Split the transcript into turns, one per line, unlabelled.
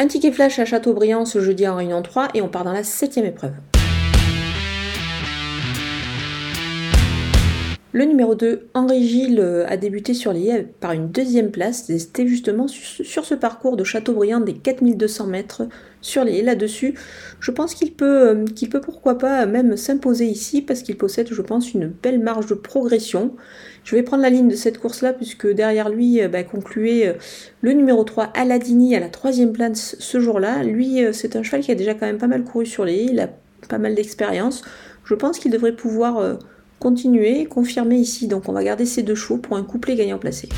Un ticket flash à Châteaubriand ce jeudi en Réunion 3 et on part dans la septième épreuve. Le numéro 2, Henri Gilles, euh, a débuté sur les par une deuxième place. C'était justement sur ce parcours de Châteaubriand des 4200 mètres sur les là-dessus. Je pense qu'il peut, euh, pourquoi pas même s'imposer ici parce qu'il possède, je pense, une belle marge de progression. Je vais prendre la ligne de cette course-là puisque derrière lui euh, bah, concluait le numéro 3, Aladini, à la troisième place ce jour-là. Lui, c'est un cheval qui a déjà quand même pas mal couru sur les il a pas mal d'expérience. Je pense qu'il devrait pouvoir continuer, confirmer ici. Donc on va garder ces deux chevaux pour un couplet gagnant placé.